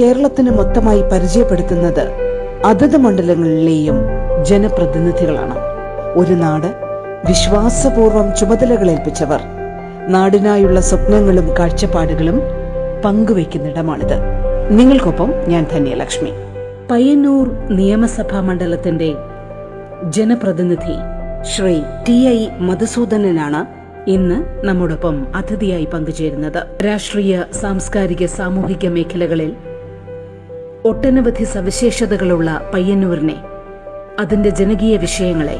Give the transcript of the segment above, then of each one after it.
കേരളത്തിന് മൊത്തമായി പരിചയപ്പെടുത്തുന്നത് അതത് മണ്ഡലങ്ങളിലെയും ജനപ്രതിനിധികളാണ്. ഒരു നാട് വിശ്വാസപൂർവം ചുമതലകളേൽപ്പിച്ചവർ. നാടിനായുള്ള സ്വപ്നങ്ങളും കാഴ്ചപ്പാടുകളും പങ്കുവയ്ക്കുന്നിടമാണിത്. നിങ്ങൾക്കൊപ്പം ഞാൻ ധന്യലക്ഷ്മി. പയ്യന്നൂർ നിയമസഭാ മണ്ഡലത്തിന്റെ ജനപ്രതിനിധി ശ്രീ ടി ഐ മധുസൂദനനാണ് ഇന്ന് നമ്മോടൊപ്പം അതിഥിയായി പങ്കുചേരുന്നത്. രാഷ്ട്രീയ സാംസ്കാരിക സാമൂഹിക മേഖലകളിൽ ഒട്ടനവധി സവിശേഷതകളുള്ള പയ്യന്നൂരിനെ അതിന്റെ ജനകീയ വിഷയങ്ങളെ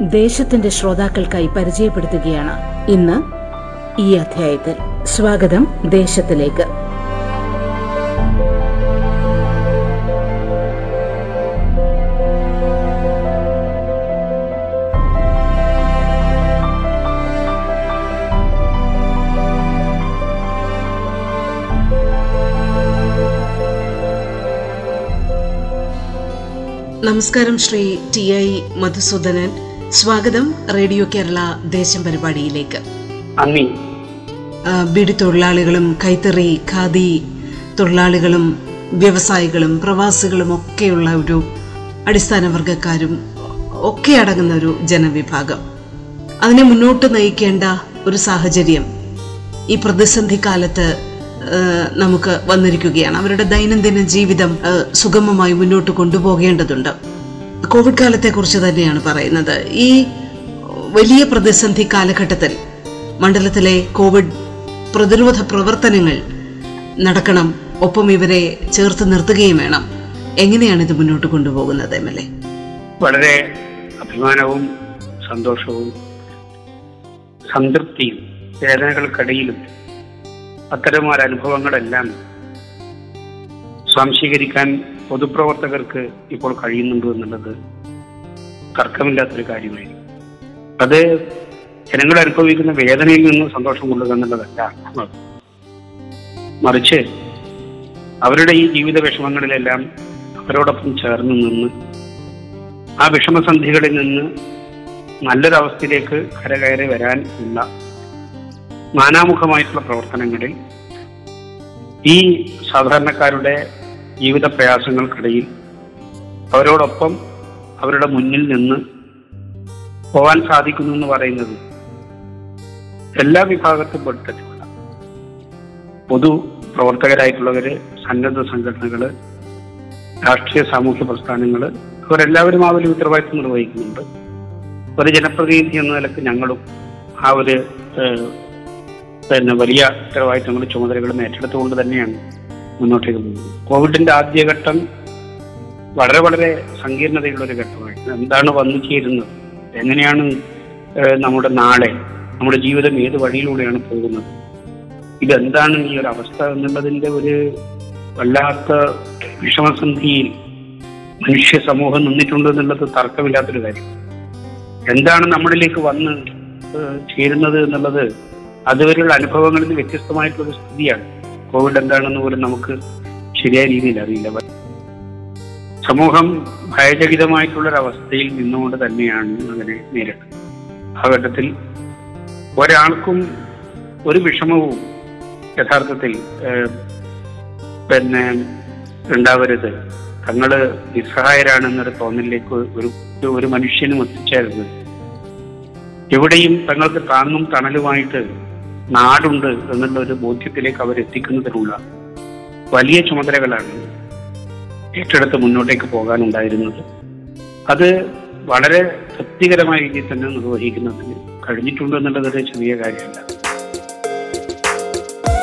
ദേശത്തിന്റെ ശ്രോതാക്കൾക്കായി പരിചയപ്പെടുത്തുകയാണ് ഇന്ന് ഈ അധ്യായത്തിൽ. സ്വാഗതം ദേശത്തിലേക്ക്. നമസ്കാരം ശ്രീ ടി ഐ മധുസൂദനൻ. സ്വാഗതം റേഡിയോ കേരള ദേശം പരിപാടിയിലേക്ക്. ബിഡി തൊഴിലാളികളും കൈത്തറി ഖാദി തൊഴിലാളികളും വ്യവസായികളും പ്രവാസികളും ഒക്കെയുള്ള ഒരു അടിസ്ഥാന വർഗക്കാരും ഒക്കെ അടങ്ങുന്ന ഒരു ജനവിഭാഗം. അതിനെ മുന്നോട്ട് നയിക്കേണ്ട ഒരു സാഹചര്യം ഈ പ്രതിസന്ധി കാലത്ത് നമുക്ക് വന്നിരിക്കുകയാണ്. അവരുടെ ദൈനംദിന ജീവിതം സുഗമമായി മുന്നോട്ട് കൊണ്ടുപോകേണ്ടതുണ്ട്. കോവിഡ് കാലത്തെ കുറിച്ച് തന്നെയാണ് പറയുന്നത്. ഈ വലിയ പ്രതിസന്ധി കാലഘട്ടത്തിൽ മണ്ഡലത്തിലെ കോവിഡ് പ്രതിരോധ പ്രവർത്തനങ്ങൾ നടക്കണം. ഒപ്പം ഇവരെ ചേർത്ത് നിർത്തുകയും വേണം. എങ്ങനെയാണ് ഇത് മുന്നോട്ട് കൊണ്ടുപോകുന്നത് എം എൽ എ? വളരെ അഭിമാനവും സന്തോഷവും സംതൃപ്തിയും വേദനകൾക്കിടയിലും അത്തരം അനുഭവങ്ങളെല്ലാം സ്വാംശീകരിക്കാൻ പൊതുപ്രവർത്തകർക്ക് ഇപ്പോൾ കഴിയുന്നുണ്ട് എന്നുള്ളത് തർക്കമില്ലാത്തൊരു കാര്യമായി അത് ജനങ്ങൾ അനുഭവിക്കുന്ന വേദനയിൽ നിന്ന് സന്തോഷം കൊള്ളുക എന്നുള്ളതല്ല. മറിച്ച് അവരുടെ ഈ ജീവിത വിഷമങ്ങളിലെല്ലാം അവരോടൊപ്പം ചേർന്ന് നിന്ന് ആ വിഷമസന്ധികളിൽ നിന്ന് നല്ലൊരവസ്ഥയിലേക്ക് കരകയറി വരാൻ ഉള്ള നാനാമുഖമായിട്ടുള്ള പ്രവർത്തനങ്ങളിൽ ഈ സാധാരണക്കാരുടെ ജീവിത പ്രയാസങ്ങൾക്കിടയിൽ അവരോടൊപ്പം അവരുടെ മുന്നിൽ നിന്ന് പോവാൻ സാധിക്കുന്നു എന്ന് പറയുന്നത് എല്ലാ വിഭാഗത്തും പെട്ടിട്ടുള്ള പൊതു പ്രവർത്തകരായിട്ടുള്ളവര് സന്നദ്ധ സംഘടനകൾ രാഷ്ട്രീയ സാമൂഹ്യ പ്രസ്ഥാനങ്ങൾ അവരെല്ലാവരും ആ ഒരു ഉത്തരവാദിത്വം നിർവഹിക്കുന്നുണ്ട്. ഒരു ജനപ്രതിനിധി എന്ന നിലയ്ക്ക് ഞങ്ങളും ആ ഒരു പിന്നെ വലിയ ഉത്തരവാദിത്തങ്ങളും ചുമതലകളും ഏറ്റെടുത്തുകൊണ്ട് തന്നെയാണ് മുന്നോട്ടേക്ക് പോകുന്നത്. കോവിഡിന്റെ ആദ്യഘട്ടം വളരെ വളരെ സങ്കീർണതയുള്ള ഒരു ഘട്ടമായിരുന്നു. എന്താണ് വന്നു ചേരുന്നത് എങ്ങനെയാണ് നമ്മുടെ നാളെ നമ്മുടെ ജീവിതം ഏത് വഴിയിലൂടെയാണ് പോകുന്നത്? ഇതെന്താണ് ഈ ഒരു അവസ്ഥ എന്നുള്ളതിന്റെ ഒരു വല്ലാത്ത വിഷമസന്ധിയിൽ മനുഷ്യ സമൂഹം നിന്നിട്ടുണ്ട് എന്നുള്ളത് തർക്കമില്ലാത്തൊരു കാര്യം. എന്താണ് നമ്മളിലേക്ക് വന്ന് ചേരുന്നത് എന്നുള്ളത് അതുവരെയുള്ള അനുഭവങ്ങളിൽ നിന്ന് വ്യത്യസ്തമായിട്ടുള്ള സ്ഥിതിയാണ്. കോവിഡ് എന്താണെന്ന് പോലും നമുക്ക് ശരിയായ രീതിയിൽ അറിയില്ല. സമൂഹം ഭയചകിതമായിട്ടുള്ളൊരവസ്ഥയിൽ നിന്നുകൊണ്ട് തന്നെയാണ് അതിനെ നേരിട്ടത്. ആ ഘട്ടത്തിൽ ഒരാൾക്കും ഒരു വിഷമവും യഥാർത്ഥത്തിൽ പിന്നെ ഉണ്ടാവരുത്. തങ്ങൾ നിസ്സഹായരാണെന്നൊരു തോന്നലിലേക്ക് ഒരു ഒരു മനുഷ്യനും എത്തിച്ചേരരുത്. എവിടെയും തങ്ങൾക്ക് താങ്ങും തണലുമായിട്ട് നാടുണ്ട് എന്നുള്ള ഒരു ബോധ്യത്തിലേക്ക് അവരെത്തിക്കുന്നതിനുള്ള വലിയ ചുമതലകളാണ് ഏറ്റെടുത്ത് മുന്നോട്ടേക്ക് പോകാനുണ്ടായിരുന്നത്. അത് വളരെ തൃപ്തികരമായ രീതിയിൽ തന്നെ നിർവഹിക്കുന്നതിന് കഴിഞ്ഞിട്ടുണ്ട് എന്നുള്ളതൊരു ചെറിയ കാര്യമല്ല.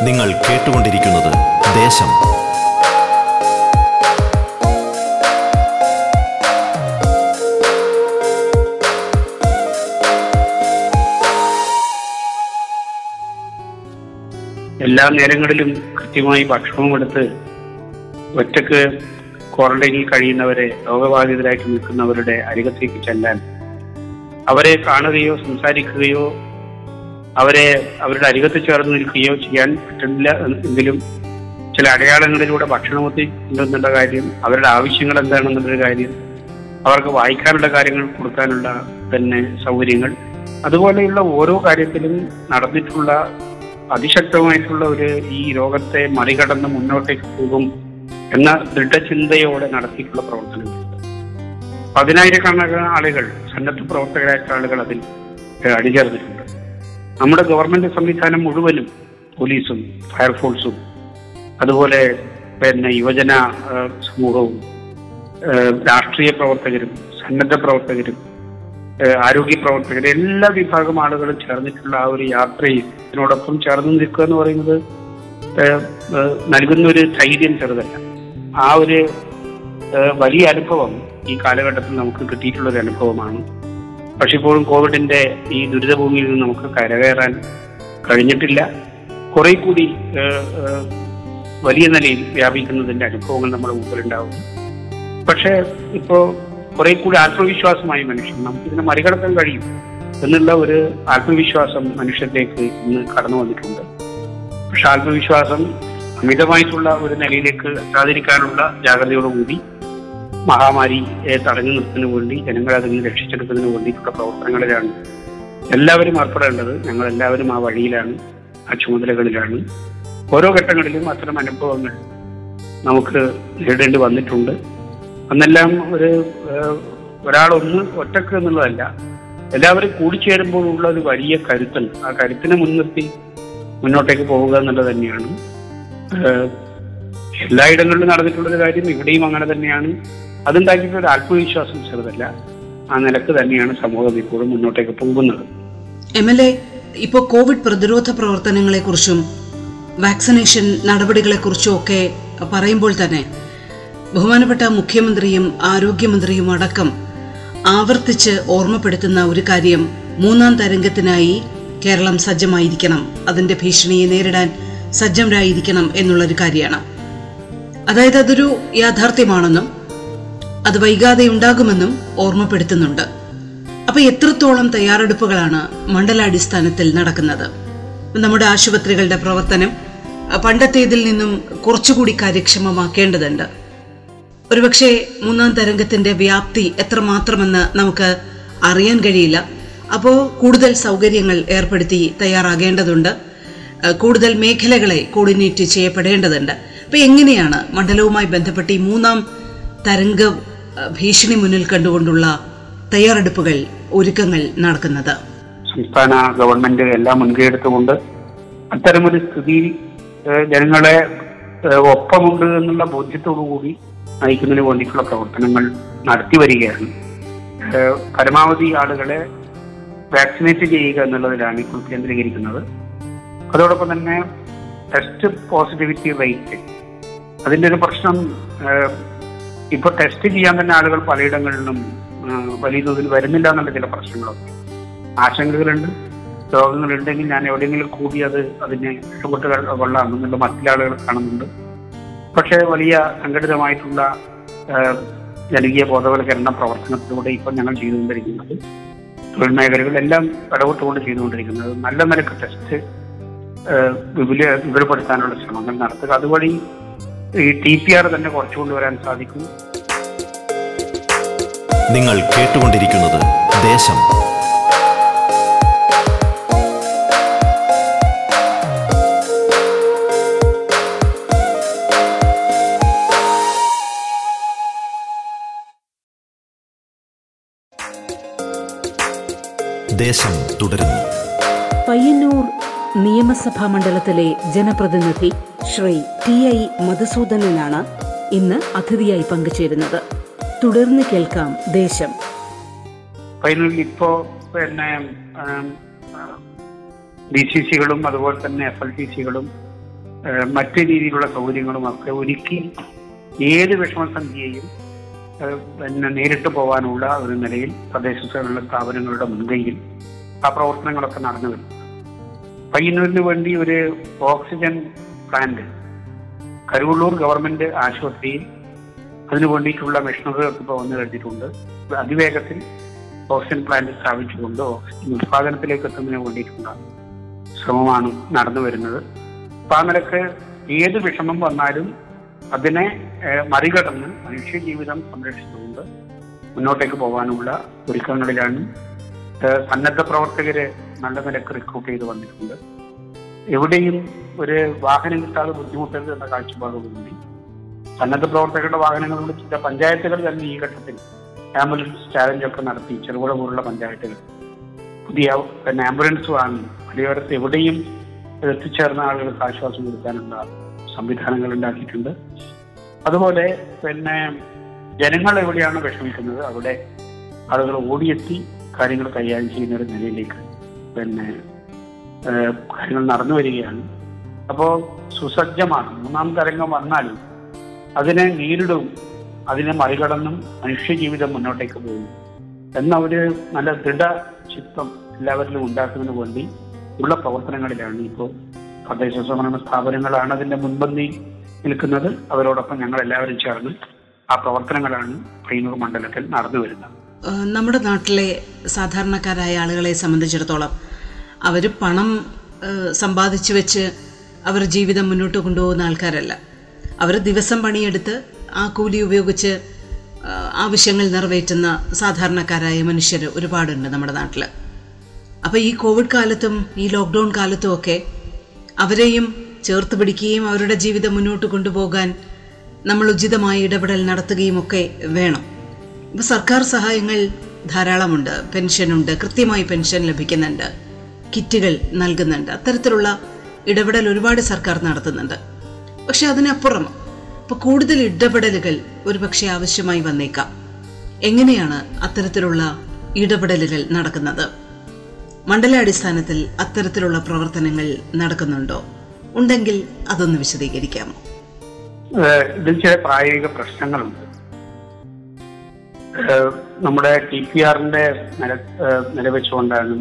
നിങ്ങൾ കേട്ടുകൊണ്ടിരിക്കുന്നത് ദേശം. എല്ലാ നേരങ്ങളിലും കൃത്യമായി ഭക്ഷണവും എടുത്ത് ഒറ്റയ്ക്ക് ക്വാറന്റൈനിൽ കഴിയുന്നവരെ രോഗബാധിതരായിട്ട് നിൽക്കുന്നവരുടെ അരികത്തേക്ക് ചെല്ലാൻ അവരെ കാണുകയോ സംസാരിക്കുകയോ അവരെ അവരുടെ അരികത്ത് ചേർന്ന് നിൽക്കുകയോ ചെയ്യാൻ പറ്റുന്നില്ല എങ്കിലും ചില അടയാളങ്ങളിലൂടെ ഭക്ഷണമെത്തി ഉണ്ടെന്നുള്ള കാര്യം അവരുടെ ആവശ്യങ്ങൾ എന്താണെന്നുള്ളൊരു കാര്യം അവർക്ക് വായിക്കാനുള്ള കാര്യങ്ങൾ കൊടുക്കാനുള്ള തന്നെ സൗകര്യങ്ങൾ. അതുപോലെയുള്ള ഓരോ കാര്യത്തിലും നടന്നിട്ടുള്ള അതിശക്തമായിട്ടുള്ള ഒരു ഈ രോഗത്തെ മറികടന്ന് മുന്നോട്ടേക്ക് പോകും എന്ന ദൃഢചിന്തയോടെ നടത്തിയിട്ടുള്ള പ്രവർത്തനങ്ങളുണ്ട് പതിനായിരക്കണക്കിന് ആളുകൾ സന്നദ്ധ പ്രവർത്തകരായിട്ടുള്ള ആളുകൾ അതിൽ അണിചേർന്നിട്ടുണ്ട്. നമ്മുടെ ഗവൺമെന്റ് സംവിധാനം മുഴുവനും പോലീസും ഫയർഫോഴ്സും അതുപോലെ പിന്നെ യുവജന സമൂഹവും രാഷ്ട്രീയ പ്രവർത്തകരും സന്നദ്ധ പ്രവർത്തകരും ആരോഗ്യ പ്രവർത്തകർ എല്ലാ വിഭാഗം ആളുകളും ചേർന്നിട്ടുള്ള ആ ഒരു യാത്രയിൽ ഇതിനോടൊപ്പം ചേർന്ന് നിൽക്കുക എന്ന് പറയുന്നത് നൽകുന്ന ഒരു ധൈര്യം ചെറുതല്ല. ആ ഒരു വലിയ അനുഭവം ഈ കാലഘട്ടത്തിൽ നമുക്ക് കിട്ടിയിട്ടുള്ള ഒരു അനുഭവമാണ്. പക്ഷെ ഇപ്പോഴും കോവിഡിന്റെ ഈ ദുരിതഭൂമിയിൽ നിന്ന് നമുക്ക് കരകയറാൻ കഴിഞ്ഞിട്ടില്ല. കുറെ കൂടി വലിയ നിലയിൽ വ്യാപിക്കുന്നതിന്റെ അനുഭവങ്ങൾ നമ്മുടെ മുമ്പിലുണ്ടാവും. പക്ഷേ ഇപ്പോ കുറെ കൂടി ആത്മവിശ്വാസമായി മനുഷ്യൻ. നമുക്കിതിനെ മറികടക്കാൻ കഴിയും എന്നുള്ള ഒരു ആത്മവിശ്വാസം മനുഷ്യരിലേക്ക് ഇന്ന് കടന്നു വന്നിട്ടുണ്ട്. പക്ഷെ ആത്മവിശ്വാസം അമിതമായിട്ടുള്ള ഒരു നിലയിലേക്ക് എത്താതിരിക്കാനുള്ള ജാഗ്രതയോടുകൂടി മഹാമാരിയെ തടഞ്ഞു നിർത്തുന്നതിന് വേണ്ടി ജനങ്ങളെ അതിൽ നിന്ന് രക്ഷിച്ചെടുക്കുന്നതിന് വേണ്ടിയിട്ടുള്ള പ്രവർത്തനങ്ങളിലാണ് എല്ലാവരും ഏർപ്പെടേണ്ടത്. ഞങ്ങൾ എല്ലാവരും ആ വഴിയിലാണ് ആ ചുമതലകളിലാണ്. ഓരോ ഘട്ടങ്ങളിലും അത്തരം അനുഭവങ്ങൾ നമുക്ക് നേരിടേണ്ടി വന്നിട്ടുണ്ട്. അന്നെല്ലാം ഒരു ഒരാളൊന്ന് ഒറ്റയ്ക്ക് എന്നുള്ളതല്ല. എല്ലാവരും കൂടിച്ചേരുമ്പോഴുള്ള ഒരു വലിയ കരുത്തുണ്ട് ആ കരുത്തിനെ മുൻനിർത്തി മുന്നോട്ടേക്ക് പോവുക എന്നുള്ളത് തന്നെയാണ്. എല്ലായിടങ്ങളിലും നടന്നിട്ടുള്ളൊരു കാര്യം ഇവിടെയും അങ്ങനെ തന്നെയാണ്. അതുണ്ടാക്കിയിട്ടുള്ള ഒരു ആത്മവിശ്വാസം ചെറുതല്ല. ആ നിലയ്ക്ക് തന്നെയാണ് സമൂഹം ഇപ്പോഴും മുന്നോട്ടേക്ക് പോകുന്നത്. എം എൽ എ ഇപ്പോൾ കോവിഡ് പ്രതിരോധ പ്രവർത്തനങ്ങളെ കുറിച്ചും വാക്സിനേഷൻ നടപടികളെ നടപടികളെക്കുറിച്ചും ഒക്കെ പറയുമ്പോൾ തന്നെ ബഹുമാനപ്പെട്ട മുഖ്യമന്ത്രിയും ആരോഗ്യമന്ത്രിയും അടക്കം ആവർത്തിച്ച് ഓർമ്മപ്പെടുത്തുന്ന ഒരു കാര്യം മൂന്നാം തരംഗത്തിനായി കേരളം സജ്ജമായിരിക്കണം. അതിന്റെ ഭീഷണിയെ നേരിടാൻ സജ്ജമരായിരിക്കണം എന്നുള്ള ഒരു കാര്യമാണ്. അതായത് അതൊരു യാഥാർത്ഥ്യമാണെന്നും അത് വൈകാതെ ഉണ്ടാകുമെന്നും ഓർമ്മപ്പെടുത്തുന്നുണ്ട്. അപ്പൊ എത്രത്തോളം തയ്യാറെടുപ്പുകളാണ് മണ്ഡലാടിസ്ഥാനത്തിൽ നടക്കുന്നത്? നമ്മുടെ ആശുപത്രികളുടെ പ്രവർത്തനം പണ്ടത്തേതിൽ നിന്നും കുറച്ചുകൂടി കാര്യക്ഷമമാക്കേണ്ടതുണ്ട്. ഒരുപക്ഷെ മൂന്നാം തരംഗത്തിന്റെ വ്യാപ്തി എത്രമാത്രമെന്ന് നമുക്ക് അറിയാൻ കഴിയില്ല. അപ്പോൾ കൂടുതൽ സൗകര്യങ്ങൾ ഏർപ്പെടുത്തി തയ്യാറാകേണ്ടതുണ്ട്. കൂടുതൽ മേഖലകളെ കോർഡിനേറ്റ് ചെയ്യപ്പെടേണ്ടതുണ്ട്. അപ്പൊ എങ്ങനെയാണ് മണ്ഡലവുമായി ബന്ധപ്പെട്ട് ഈ മൂന്നാം തരംഗ ഭീഷണി മുന്നിൽ കണ്ടുകൊണ്ടുള്ള തയ്യാറെടുപ്പുകൾ ഒരുക്കങ്ങൾ നടക്കുന്നത്? സംസ്ഥാന ഗവൺമെന്റ് എല്ലാം മുൻകൈ എടുത്തുകൊണ്ട് അത്തരമൊരു സ്ഥിതി ജനങ്ങളെ ഒപ്പമുണ്ട് എന്നുള്ള ബോധ്യത്തോടു കൂടി നയിക്കുന്നതിന് വേണ്ടിയിട്ടുള്ള പ്രവർത്തനങ്ങൾ നടത്തി വരികയാണ്. പരമാവധി ആളുകളെ വാക്സിനേറ്റ് ചെയ്യുക എന്നുള്ളതിലാണ് ഇപ്പോൾ കേന്ദ്രീകരിക്കുന്നത്. അതോടൊപ്പം തന്നെ ടെസ്റ്റ് പോസിറ്റിവിറ്റി റേറ്റ് അതിന്റെ ഒരു പ്രശ്നം ഇപ്പൊ ടെസ്റ്റ് ചെയ്യാൻ തന്നെ ആളുകൾ പലയിടങ്ങളിലും വലിയ തോതിൽ വരുന്നില്ല എന്നുള്ള ചില പ്രശ്നങ്ങളൊക്കെ. ആശങ്കകളുണ്ട് രോഗങ്ങളുണ്ടെങ്കിൽ ഞാൻ എവിടെയെങ്കിലും കൂടി അത് അതിനെ ഇഷ്ടപ്പെട്ട് കൊള്ളാമെന്നുള്ള കൊള്ളാം എന്നുള്ള മറ്റിലാളുകൾ കാണുന്നുണ്ട്. പക്ഷേ വലിയ സംഘടിതമായിട്ടുള്ള ജനകീയ ബോധവൽക്കരണ പ്രവർത്തനത്തിലൂടെ ഇപ്പം ഞങ്ങൾ ചെയ്തുകൊണ്ടിരിക്കുന്നത്. തൊഴിൽ മേഖലകളെല്ലാം ഇടപെട്ടുകൊണ്ട് ചെയ്തുകൊണ്ടിരിക്കുന്നത്. നല്ല നിലയ്ക്ക് ടെസ്റ്റ് വിപുല വിപുലപ്പെടുത്താനുള്ള ശ്രമങ്ങൾ നടത്തുക. അതുവഴി ഈ ടി പി ആർ തന്നെ കുറച്ചു കൊണ്ടുവരാൻ സാധിക്കും. നിങ്ങൾ കേട്ടുകൊണ്ടിരിക്കുന്നത് ദേശം. ദേശം തുടരുന്നു. പയ്യന്നൂർ നിയമസഭാ മണ്ഡലത്തിലെ ജനപ്രതിനിധി ശ്രീ ടി ഐ മധുസൂദനനാണ് ഇന്ന് അതിഥിയായി പങ്കുചേരുന്നത്. തുടർന്ന് കേൾക്കാം ദേശം. പയ്യന്നൂരിൽ ഇപ്പോ പിന്നെ ഡി സി സികളും അതുപോലെ തന്നെ എഫ് എൽ ടി സികളും മറ്റു രീതിയിലുള്ള സൗകര്യങ്ങളും ഒക്കെ ഒരുക്കി ഏത് വിഷമസന്ധിയെയും പിന്നെ നേരിട്ട് പോകാനുള്ള ഒരു നിലയിൽ തദ്ദേശ സ്വയംഭരണ സ്ഥാപനങ്ങളുടെ മുൻകൈയിൽ ആ പ്രവർത്തനങ്ങളൊക്കെ നടന്നു വരുന്നു പയ്യന്നൂരിന് വേണ്ടി ഒരു ഓക്സിജൻ പ്ലാന്റ് കരുവള്ളൂർ ഗവൺമെന്റ് ആശുപത്രിയിൽ അതിനു വേണ്ടിയിട്ടുള്ള മെഷീനറികളൊക്കെ ഇപ്പോൾ വന്നു കഴിഞ്ഞിട്ടുണ്ട്. അതിവേഗത്തിൽ ഓക്സിജൻ പ്ലാന്റ് സ്ഥാപിച്ചുകൊണ്ട് ഓക്സിജൻ ഉത്പാദനത്തിലേക്ക് എത്തുന്നതിന് വേണ്ടിയിട്ടുള്ള ശ്രമമാണ് നടന്നു വരുന്നത്. അപ്പൊ ആ ഏത് വിഷമം വന്നാലും അതിനെ മറികടന്ന് മനുഷ്യ ജീവിതം സംരക്ഷിച്ചുകൊണ്ട് മുന്നോട്ടേക്ക് പോകാനുള്ള ഒരുക്കങ്ങളിലാണ് സന്നദ്ധ പ്രവർത്തകരെ നല്ല നിലയ്ക്ക് റിക്രൂട്ട് ചെയ്ത് വന്നിട്ടുണ്ട്. എവിടെയും ഒരു വാഹനം കിട്ടാതെ ബുദ്ധിമുട്ടരുത് എന്ന കാഴ്ചപ്പാടോടുകൂടി സന്നദ്ധ പ്രവർത്തകരുടെ വാഹനങ്ങളുടെ ചില പഞ്ചായത്തുകൾ തന്നെ ഈ ഘട്ടത്തിൽ ആംബുലൻസ് ചാലഞ്ച് ഒക്കെ നടത്തി ചെറുപുഴ പോലുള്ള പഞ്ചായത്തുകൾ. പുതിയ പിന്നെ ആംബുലൻസ് വാങ്ങി മലയോരത്ത് എവിടെയും എത്തിച്ചേർന്ന ആളുകൾക്ക് ആശ്വാസം കൊടുക്കാനുള്ള സംവിധാനങ്ങൾ ഉണ്ടാക്കിയിട്ടുണ്ട്. അതുപോലെ പിന്നെ ജനങ്ങൾ എവിടെയാണ് വിഷമിക്കുന്നത്? അവിടെ ആളുകൾ ഓടിയെത്തി കാര്യങ്ങൾ കൈകാര്യം ചെയ്യുന്ന ഒരു നിലയിലേക്ക് പിന്നെ കാര്യങ്ങൾ നടന്നു വരികയാണ്. അപ്പോൾ സുസജ്ജമാണ്. മൂന്നാം തരംഗം വന്നാലും അതിനെ നേരിടും അതിനെ മറികടന്നും മനുഷ്യജീവിതം മുന്നോട്ടേക്ക് പോകും എന്ന ഒരു നല്ല ദൃഢ ചിത്രം എല്ലാവരിലും ഉണ്ടാക്കുന്നതിന് വേണ്ടി ഉള്ള പ്രവർത്തനങ്ങളിലാണ് ഇപ്പോൾ തദ്ദേശ സ്വയംഭരണ സ്ഥാപനങ്ങളാണ് അതിന്റെ മുൻപന്തി നിൽക്കുന്നത് അവരോടൊപ്പം ഞങ്ങൾ എല്ലാവരും ചേർന്ന് ആ പ്രവർത്തനങ്ങളാണ് പയ്യന്നൂർ മണ്ഡലത്തിൽ നടന്നു വരുന്നത്. നമ്മുടെ നാട്ടിലെ സാധാരണക്കാരായ ആളുകളെ സംബന്ധിച്ചിടത്തോളം അവർ പണം സമ്പാദിച്ചു വെച്ച് അവർ ജീവിതം മുന്നോട്ട് കൊണ്ടുപോകുന്ന ആൾക്കാരല്ല. അവർ ദിവസം പണിയെടുത്ത് ആ കൂലി ഉപയോഗിച്ച് ആവശ്യങ്ങൾ നിറവേറ്റുന്ന സാധാരണക്കാരായ മനുഷ്യർ ഒരുപാടുണ്ട് നമ്മുടെ നാട്ടിൽ അപ്പോൾ ഈ കോവിഡ് കാലത്തും ഈ ലോക്ക്ഡൗൺ കാലത്തും ഒക്കെ അവരെയും ചേർത്ത് പിടിക്കുകയും അവരുടെ ജീവിതം മുന്നോട്ട് കൊണ്ടുപോകാൻ നമ്മൾ ഉചിതമായ ഇടപെടൽ നടത്തുകയും ഒക്കെ വേണം. ഇപ്പോൾ സർക്കാർ സഹായങ്ങൾ ധാരാളമുണ്ട്. പെൻഷനുണ്ട്. കൃത്യമായി പെൻഷൻ ലഭിക്കുന്നുണ്ട്. കിറ്റുകൾ നൽകുന്നുണ്ട്. അത്തരത്തിലുള്ള ഇടപെടൽ ഒരുപാട് സർക്കാർ നടത്തുന്നുണ്ട്. പക്ഷെ അതിനപ്പുറം ഇപ്പോൾ കൂടുതൽ ഇടപെടലുകൾ ഒരുപക്ഷെ ആവശ്യമായി വന്നേക്കാം. എങ്ങനെയാണ് അത്തരത്തിലുള്ള ഇടപെടലുകൾ നടക്കുന്നത്? മണ്ഡലാടിസ്ഥാനത്തിൽ അത്തരത്തിലുള്ള പ്രവർത്തനങ്ങൾ നടക്കുന്നുണ്ടോ? ഉണ്ടെങ്കിൽ അതൊന്ന് വിശദീകരിക്കാമോ? ഇതിൽ ചില പ്രായോഗിക പ്രശ്നങ്ങളുണ്ട്. നമ്മുടെ ടി പി ആറിന്റെ നില നിലവെച്ചുകൊണ്ടാണ്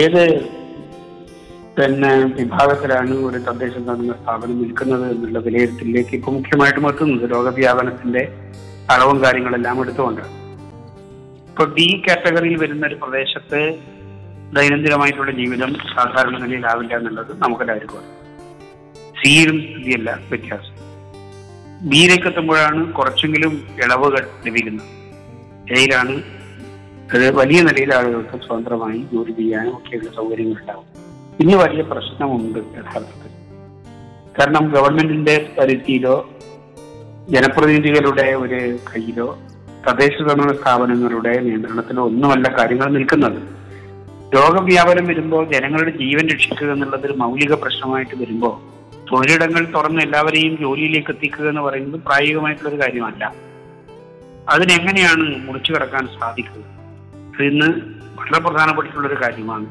ഏത് പിന്നെ വിഭാഗത്തിലാണ് ഒരു തദ്ദേശ സ്വയംഭരണ സ്ഥാപനം നിൽക്കുന്നത് എന്നുള്ള വിലയിരുത്തലിലേക്ക് ഇപ്പൊ മുഖ്യമായിട്ടും എത്തുന്നത് രോഗവ്യാപനത്തിന്റെ അളവും കാര്യങ്ങളെല്ലാം എടുത്തുകൊണ്ടാണ്. ഇപ്പൊ ഡി കാറ്റഗറിയിൽ വരുന്ന ഒരു പ്രദേശത്ത് ദൈനംദിനമായിട്ടുള്ള ജീവിതം സാധാരണ നിലയിലാവില്ല എന്നുള്ളത് നമുക്കെല്ലാവർക്കും അറിയാം. സിയിലും സ്ഥിതിയല്ല വ്യത്യാസം. ബിയിലേക്ക് എത്തുമ്പോഴാണ് കുറച്ചെങ്കിലും ഇളവുകൾ ലഭിക്കുന്നത്. എയിലാണ് അത് വലിയ നിലയിൽ ആളുകൾക്ക് സ്വതന്ത്രമായി ജോലി ചെയ്യാനും ഒക്കെയുള്ള സൗകര്യങ്ങൾ ഉണ്ടാവും ഇന്ന് വലിയ പ്രശ്നമുണ്ട് യഥാർത്ഥത്തിൽ. കാരണം ഗവൺമെന്റിന്റെ പരിധിയിലോ ജനപ്രതിനിധികളുടെ ഒരു കയ്യിലോ തദ്ദേശ സ്ഥാപനങ്ങളുടെ നിയന്ത്രണത്തിലോ ഒന്നുമല്ല കാര്യങ്ങൾ നിൽക്കുന്നത്. രോഗവ്യാപനം വരുമ്പോൾ ജനങ്ങളുടെ ജീവൻ രക്ഷിക്കുക എന്നുള്ളത് ഒരു മൗലിക പ്രശ്നമായിട്ട് വരുമ്പോൾ തൊഴിലിടങ്ങൾ തുറന്ന് എല്ലാവരെയും ജോലിയിലേക്ക് എത്തിക്കുക എന്ന് പറയുന്നത് പ്രായോഗികമായിട്ടുള്ള ഒരു കാര്യമല്ല. അതിനെങ്ങനെയാണ് മുറിച്ചു കിടക്കാൻ സാധിക്കുക? ഇന്ന് വളരെ പ്രധാനപ്പെട്ടിട്ടുള്ള ഒരു കാര്യമാണ്.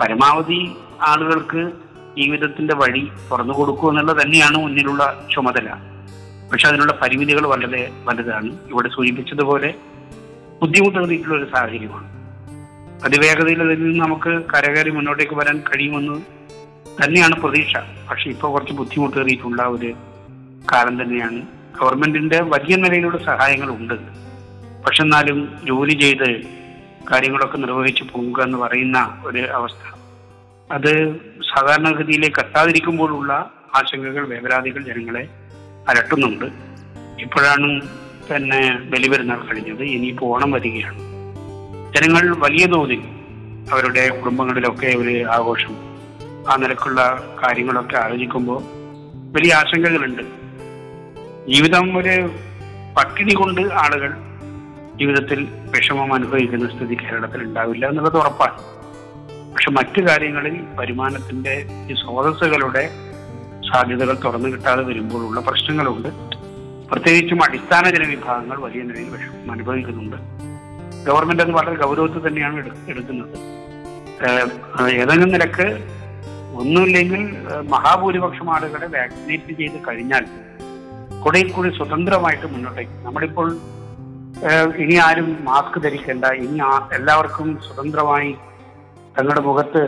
പരമാവധി ആളുകൾക്ക് ജീവിതത്തിന്റെ വഴി തുറന്നു കൊടുക്കുക എന്നുള്ളത് തന്നെയാണ് മുന്നിലുള്ള ചുമതല. പക്ഷെ അതിനുള്ള പരിമിതികൾ വളരെ വലുതാണ്. ഇവിടെ സൂചിപ്പിച്ചതുപോലെ ബുദ്ധിമുട്ടേറിയിട്ടുള്ള ഒരു സാഹചര്യമാണ്. അതിവേഗതയിൽ അതിൽ നിന്ന് നമുക്ക് കരകയറി മുന്നോട്ടേക്ക് വരാൻ കഴിയുമെന്ന് തന്നെയാണ് പ്രതീക്ഷ. പക്ഷെ ഇപ്പോൾ കുറച്ച് ബുദ്ധിമുട്ടേറിയിട്ടുള്ള ഒരു കാലം തന്നെയാണ്. ഗവൺമെന്റിന്റെ വലിയ നിലയിലുള്ള സഹായങ്ങൾ ഉണ്ട് പക്ഷെ എന്നാലും ജോലി ചെയ്ത് കാര്യങ്ങളൊക്കെ നിർവഹിച്ചു പോവുക എന്ന് പറയുന്ന ഒരു അവസ്ഥ. അത് സാധാരണഗതിയിലേക്ക് എത്താതിരിക്കുമ്പോഴുള്ള ആശങ്കകൾ വേവലാതികൾ ജനങ്ങളെ അലട്ടുന്നുണ്ട്. ഇപ്പോഴാണ് തന്നെ ബലിപെരുന്നാൾ കഴിഞ്ഞത്. ഇനിയിപ്പോൾ ഓണം വരികയാണ്. ജനങ്ങൾ വലിയ തോതിൽ അവരുടെ കുടുംബങ്ങളിലൊക്കെ ഒരു ആഘോഷം ആ നിലക്കുള്ള കാര്യങ്ങളൊക്കെ ആലോചിക്കുമ്പോൾ വലിയ ആശങ്കകളുണ്ട്. ജീവിതം ഒരു പട്ടിണി കൊണ്ട് ആളുകൾ ജീവിതത്തിൽ വിഷമം അനുഭവിക്കുന്ന സ്ഥിതി കേരളത്തിൽ ഉണ്ടാവില്ല എന്നുള്ളത് ഉറപ്പാണ്. പക്ഷെ മറ്റു കാര്യങ്ങളിൽ വരുമാനത്തിന്റെ ഈ സ്രോതസ്സുകളുടെ സാധ്യതകൾ തുറന്നു കിട്ടാതെ വരുമ്പോഴുള്ള പ്രശ്നങ്ങളുണ്ട്. പ്രത്യേകിച്ചും അടിസ്ഥാന ജനവിഭാഗങ്ങൾ വലിയ നിലയിൽ വിഷമം അനുഭവിക്കുന്നുണ്ട്. ഗവൺമെന്റ് അത് വളരെ ഗൗരവത്തിൽ തന്നെയാണ് എടുക്കുന്നത്. ഏതെങ്കിലും നിലയ്ക്ക് ഒന്നുമില്ലെങ്കിൽ മഹാഭൂരിപക്ഷം ആളുകളെ വാക്സിനേറ്റ് ചെയ്ത് കഴിഞ്ഞാൽ കുറെ കൂടി സ്വതന്ത്രമായിട്ട് മുന്നോട്ടേക്ക്. നമ്മളിപ്പോൾ ഇനി ആരും മാസ്ക് ധരിക്കേണ്ട ഇനി എല്ലാവർക്കും സ്വതന്ത്രമായി തങ്ങളുടെ മുഖത്ത്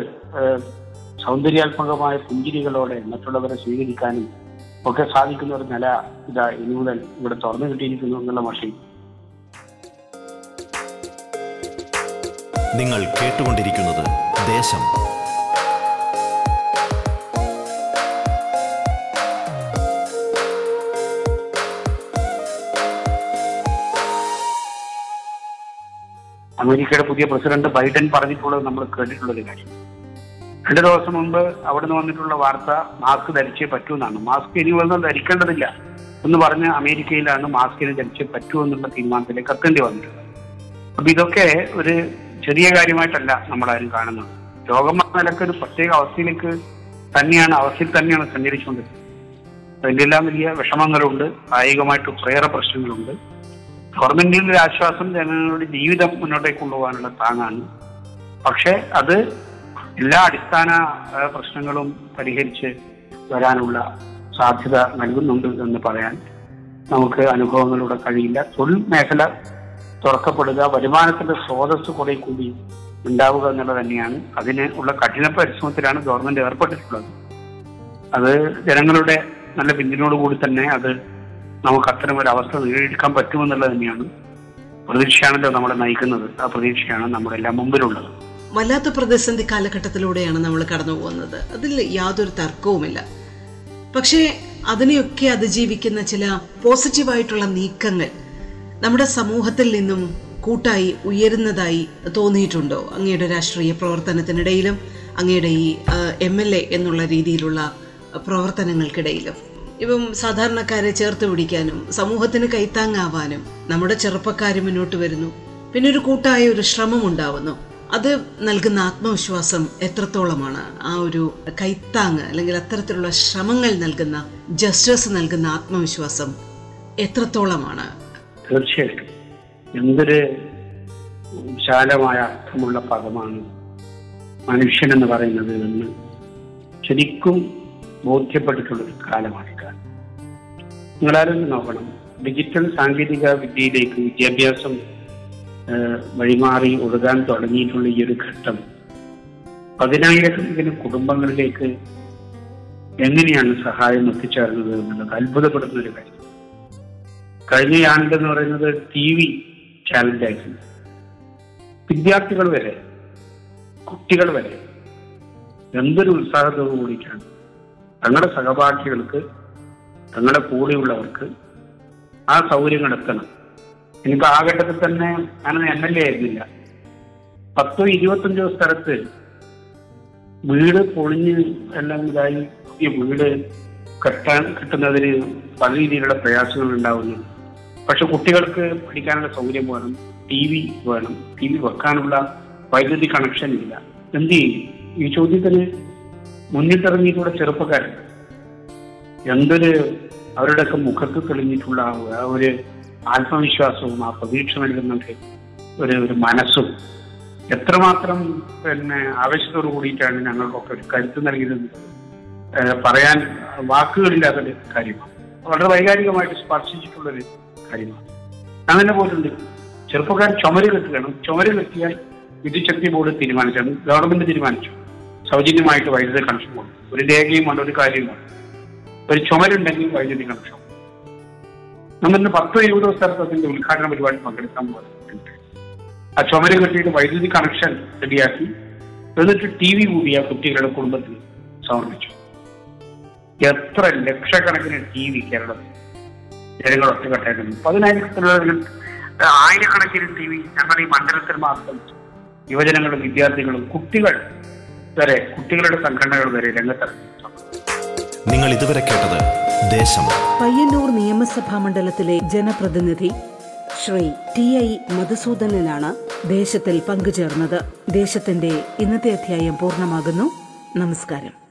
സൗന്ദര്യാത്മകമായ പുഞ്ചിരികളോടെ മറ്റുള്ളവരെ സ്വീകരിക്കാനും ഒക്കെ സാധിക്കുന്ന ഒരു നില ഇതാ ഇനി മുതൽ ഇവിടെ തുറന്നു കിട്ടിയിരിക്കുന്നു എന്നുള്ള മഷി നിങ്ങൾ കേട്ടുകൊണ്ടിരിക്കുന്നത് ദേശം. അമേരിക്കയുടെ പുതിയ പ്രസിഡന്റ് ബൈഡൻ പറഞ്ഞിട്ടുള്ളത് നമ്മൾ കേട്ടിട്ടുള്ള ഒരു കാര്യം. രണ്ട് ദിവസം മുമ്പ് അവിടെ നിന്ന് വന്നിട്ടുള്ള വാർത്ത മാസ്ക് ധരിച്ചേ പറ്റൂ എന്നാണ്. മാസ്ക് ഇനി വന്നാൽ ധരിക്കേണ്ടതില്ല എന്ന് പറഞ്ഞ് അമേരിക്കയിലാണ് മാസ്കിന് ധരിച്ചേ പറ്റൂ എന്നുള്ള തീരുമാനത്തിലേക്ക് എത്തേണ്ടി വന്നിട്ടുള്ളത്. അപ്പൊ ഇതൊക്കെ ഒരു ചെറിയ കാര്യമായിട്ടല്ല നമ്മളാരും കാണുന്നത്. എന്ന നിലയ്ക്ക് ഒരു പ്രത്യേക അവസ്ഥയിലേക്ക് തന്നെയാണ് അവസ്ഥയിൽ തന്നെയാണ് സഞ്ചരിച്ചുകൊണ്ടിരിക്കുന്നത് അതിലെല്ലാം വലിയ വിഷമങ്ങളുണ്ട് കായികമായിട്ട് കുറേയേറെ പ്രശ്നങ്ങളുണ്ട്. ഗവൺമെന്റിന്റെ ഒരു ആശ്വാസം ജനങ്ങളുടെ ജീവിതം മുന്നോട്ടേക്ക് കൊണ്ടുപോകാനുള്ള താങ്ങാണ്. പക്ഷെ അത് എല്ലാ അടിസ്ഥാന പ്രശ്നങ്ങളും പരിഹരിച്ച് വരാനുള്ള സാധ്യത നൽകുന്നുണ്ട് എന്ന് പറയാൻ നമുക്ക് അനുഭവങ്ങളിലൂടെ കഴിയില്ല. തൊഴിൽ മേഖല തുറക്കപ്പെടുക വരുമാനത്തിന്റെ സ്രോതസ് കുറെ കൂടി ഉണ്ടാവുക എന്നുള്ളത് തന്നെയാണ്. അതിന് ഉള്ള കഠിന പരിശ്രമത്തിലാണ് ഗവൺമെന്റ് ഏർപ്പെട്ടിട്ടുള്ളത്. അത് ജനങ്ങളുടെ നല്ല പിന്തുണയോട് കൂടി തന്നെ അത് നമുക്ക് അത്തരം ഒരു അവസ്ഥ നേടിയെടുക്കാൻ പറ്റുമെന്നുള്ളത് തന്നെയാണ് പ്രതീക്ഷയാണല്ലോ നമ്മളെ നയിക്കുന്നത്. ആ പ്രതീക്ഷയാണ് നമ്മുടെ എല്ലാം മുമ്പിലുള്ളത്. വല്ലാത്ത പ്രതിസന്ധി കാലഘട്ടത്തിലൂടെയാണ് നമ്മൾ കടന്നു പോകുന്നത്. അതിൽ യാതൊരു തർക്കവുമില്ല. പക്ഷേ അതിനെയൊക്കെ അതിജീവിക്കുന്ന ചില പോസിറ്റീവായിട്ടുള്ള നീക്കങ്ങൾ നമ്മുടെ സമൂഹത്തിൽ നിന്നും കൂട്ടായി ഉയരുന്നതായി തോന്നിയിട്ടുണ്ടോ അങ്ങയുടെ രാഷ്ട്രീയ പ്രവർത്തനത്തിനിടയിലും അങ്ങയുടെ ഈ എം എൽ എ എന്നുള്ള രീതിയിലുള്ള പ്രവർത്തനങ്ങൾക്കിടയിലും? ഇപ്പം സാധാരണക്കാരെ ചേർത്ത് പിടിക്കാനും സമൂഹത്തിന് കൈത്താങ്ങാവാനും നമ്മുടെ ചെറുപ്പക്കാർ മുന്നോട്ട് വരുന്നു. പിന്നെ ഒരു കൂട്ടായ ഒരു ശ്രമം ഉണ്ടാവുന്നു. അത് നൽകുന്ന ആത്മവിശ്വാസം എത്രത്തോളമാണ്? ആ ഒരു കൈത്താങ് അല്ലെങ്കിൽ അത്തരത്തിലുള്ള ശ്രമങ്ങൾ നൽകുന്ന ജസ്റ്റേഴ്സ് നൽകുന്ന ആത്മവിശ്വാസം എത്രത്തോളമാണ്? തീർച്ചയായിട്ടും. എന്തൊരു വിശാലമായ അർത്ഥമുള്ള പദമാണ് മനുഷ്യൻ എന്ന് പറയുന്നത് എന്ന് ശരിക്കും ബോധ്യപ്പെട്ടിട്ടുള്ളൊരു കാലമാണ് കാലം നോക്കണം. ഡിജിറ്റൽ സാങ്കേതിക വിദ്യയിലേക്ക് വിദ്യാഭ്യാസം വഴിമാറി ഒഴുകാൻ തുടങ്ങിയിട്ടുള്ള ഈ ഒരു ഘട്ടം പതിനായിരക്കണക്കിന് കുടുംബങ്ങളിലേക്ക് എങ്ങനെയാണ് സഹായം എത്തിച്ചേർന്നത് എന്നുള്ളത് അത്ഭുതപ്പെടുന്ന ഒരു കാര്യം കഴിഞ്ഞ ആണ്ടെന്ന് പറയുന്നത് ടി വി ചാലഞ്ചായിരുന്നു വിദ്യാർത്ഥികൾ വരെ കുട്ടികൾ വരെ എന്തൊരു ഉത്സാഹത്തോടു കൂടിയിട്ടാണ് തങ്ങളുടെ സഹപാഠികൾക്ക് തങ്ങളുടെ കൂടെയുള്ളവർക്ക് ആ സൗകര്യങ്ങൾ എത്തണം ഇനിയിപ്പോ ആ ഘട്ടത്തിൽ തന്നെ ഞാനത് എം എൽ എ ആയിരുന്നില്ല. പത്തോ ഇരുപത്തഞ്ചോ സ്ഥലത്ത് വീട് പൊളിഞ്ഞ് എല്ലാം ഇതായി. വീട് കെട്ടാൻ കിട്ടുന്നതിന് പല രീതിയിലുള്ള പ്രയാസങ്ങൾ ഉണ്ടാവുന്നു പക്ഷെ കുട്ടികൾക്ക് പഠിക്കാനുള്ള സൗകര്യം വേണം ടി വി വേണം ടി വി വെക്കാനുള്ള വൈദ്യുതി കണക്ഷൻ ഇല്ല. എന്ത് ചെയ്യും? ഈ ചോദ്യത്തിന് മുന്നിട്ടിറങ്ങിയിട്ടുള്ള ചെറുപ്പക്കാർ എന്തൊരു അവരുടെയൊക്കെ മുഖത്ത് തെളിഞ്ഞിട്ടുള്ള ആ ഒരു ആത്മവിശ്വാസവും ആ പ്രതീക്ഷ നൽകുന്നൊക്കെ ഒരു ഒരു മനസ്സും എത്രമാത്രം പിന്നെ ആവശ്യത്തോടു കൂടിയിട്ടാണ് ഞങ്ങൾക്കൊക്കെ ഒരു കരുത്ത് നൽകിയത് ഏഹ് പറയാൻ വാക്കുകളില്ലാത്തൊരു കാര്യമാണ്. വളരെ വൈകാരികമായിട്ട് സ്പർശിച്ചിട്ടുള്ളൊരു കാര്യമാണ്. അങ്ങനെ പോലുണ്ട്. ചെറുപ്പക്കാർ ചുമര് കെട്ടുകയാണ്. ചുമര് കെട്ടിയാൽ വിദ്യുച്ഛക്തി ബോർഡ് തീരുമാനിച്ചാണ്. ഗവൺമെന്റ് തീരുമാനിച്ചു. സൗജന്യമായിട്ട് വൈദ്യുതി കണക്ഷൻ കൊടുക്കും ഒരു രേഖയും വേണ്ട ഒരു കാര്യവും വേണ്ട. ഒരു ചുമരുണ്ടെങ്കിൽ വൈദ്യുതി കണക്ഷൻ നമ്മളിന്ന് പത്തോ ഇരുപതോ സ്ഥലത്തതിന്റെ ഉദ്ഘാടന പരിപാടി പങ്കെടുക്കാൻ പോകുന്നുണ്ട്. ആ ചുമര് കെട്ടിയിട്ട് വൈദ്യുതി കണക്ഷൻ റെഡിയാക്കി എന്നിട്ട് ടി വി കൂടി ആ കുട്ടികളുടെ കുടുംബത്തിൽ സമർപ്പിച്ചു. എത്ര ലക്ഷക്കണക്കിന് ടി വി കേരളത്തിൽ ജനങ്ങൾ ഒറ്റക്കെട്ടായിരുന്നു. പതിനായിരത്തിലധികം ആയിരക്കണക്കിന് ടി വി ഞങ്ങളുടെ ഈ മണ്ഡലത്തിൽ മാത്രം യുവജനങ്ങളും വിദ്യാർത്ഥികളും കുട്ടികൾ വരെ കുട്ടികളുടെ സംഘടനകൾ വരെ രംഗത്തിറങ്ങി നിങ്ങൾ ഇതുവരെ കേട്ടത് ദേശം. പയ്യന്നൂർ നിയമസഭാ മണ്ഡലത്തിലെ ജനപ്രതിനിധി ശ്രീ ടി ഐ മധുസൂദനനാണ് ദേശത്തിൽ പങ്കുചേർന്നത്. ദേശത്തിന്റെ ഇന്നത്തെ അധ്യായം പൂർണമാകുന്നു. നമസ്കാരം.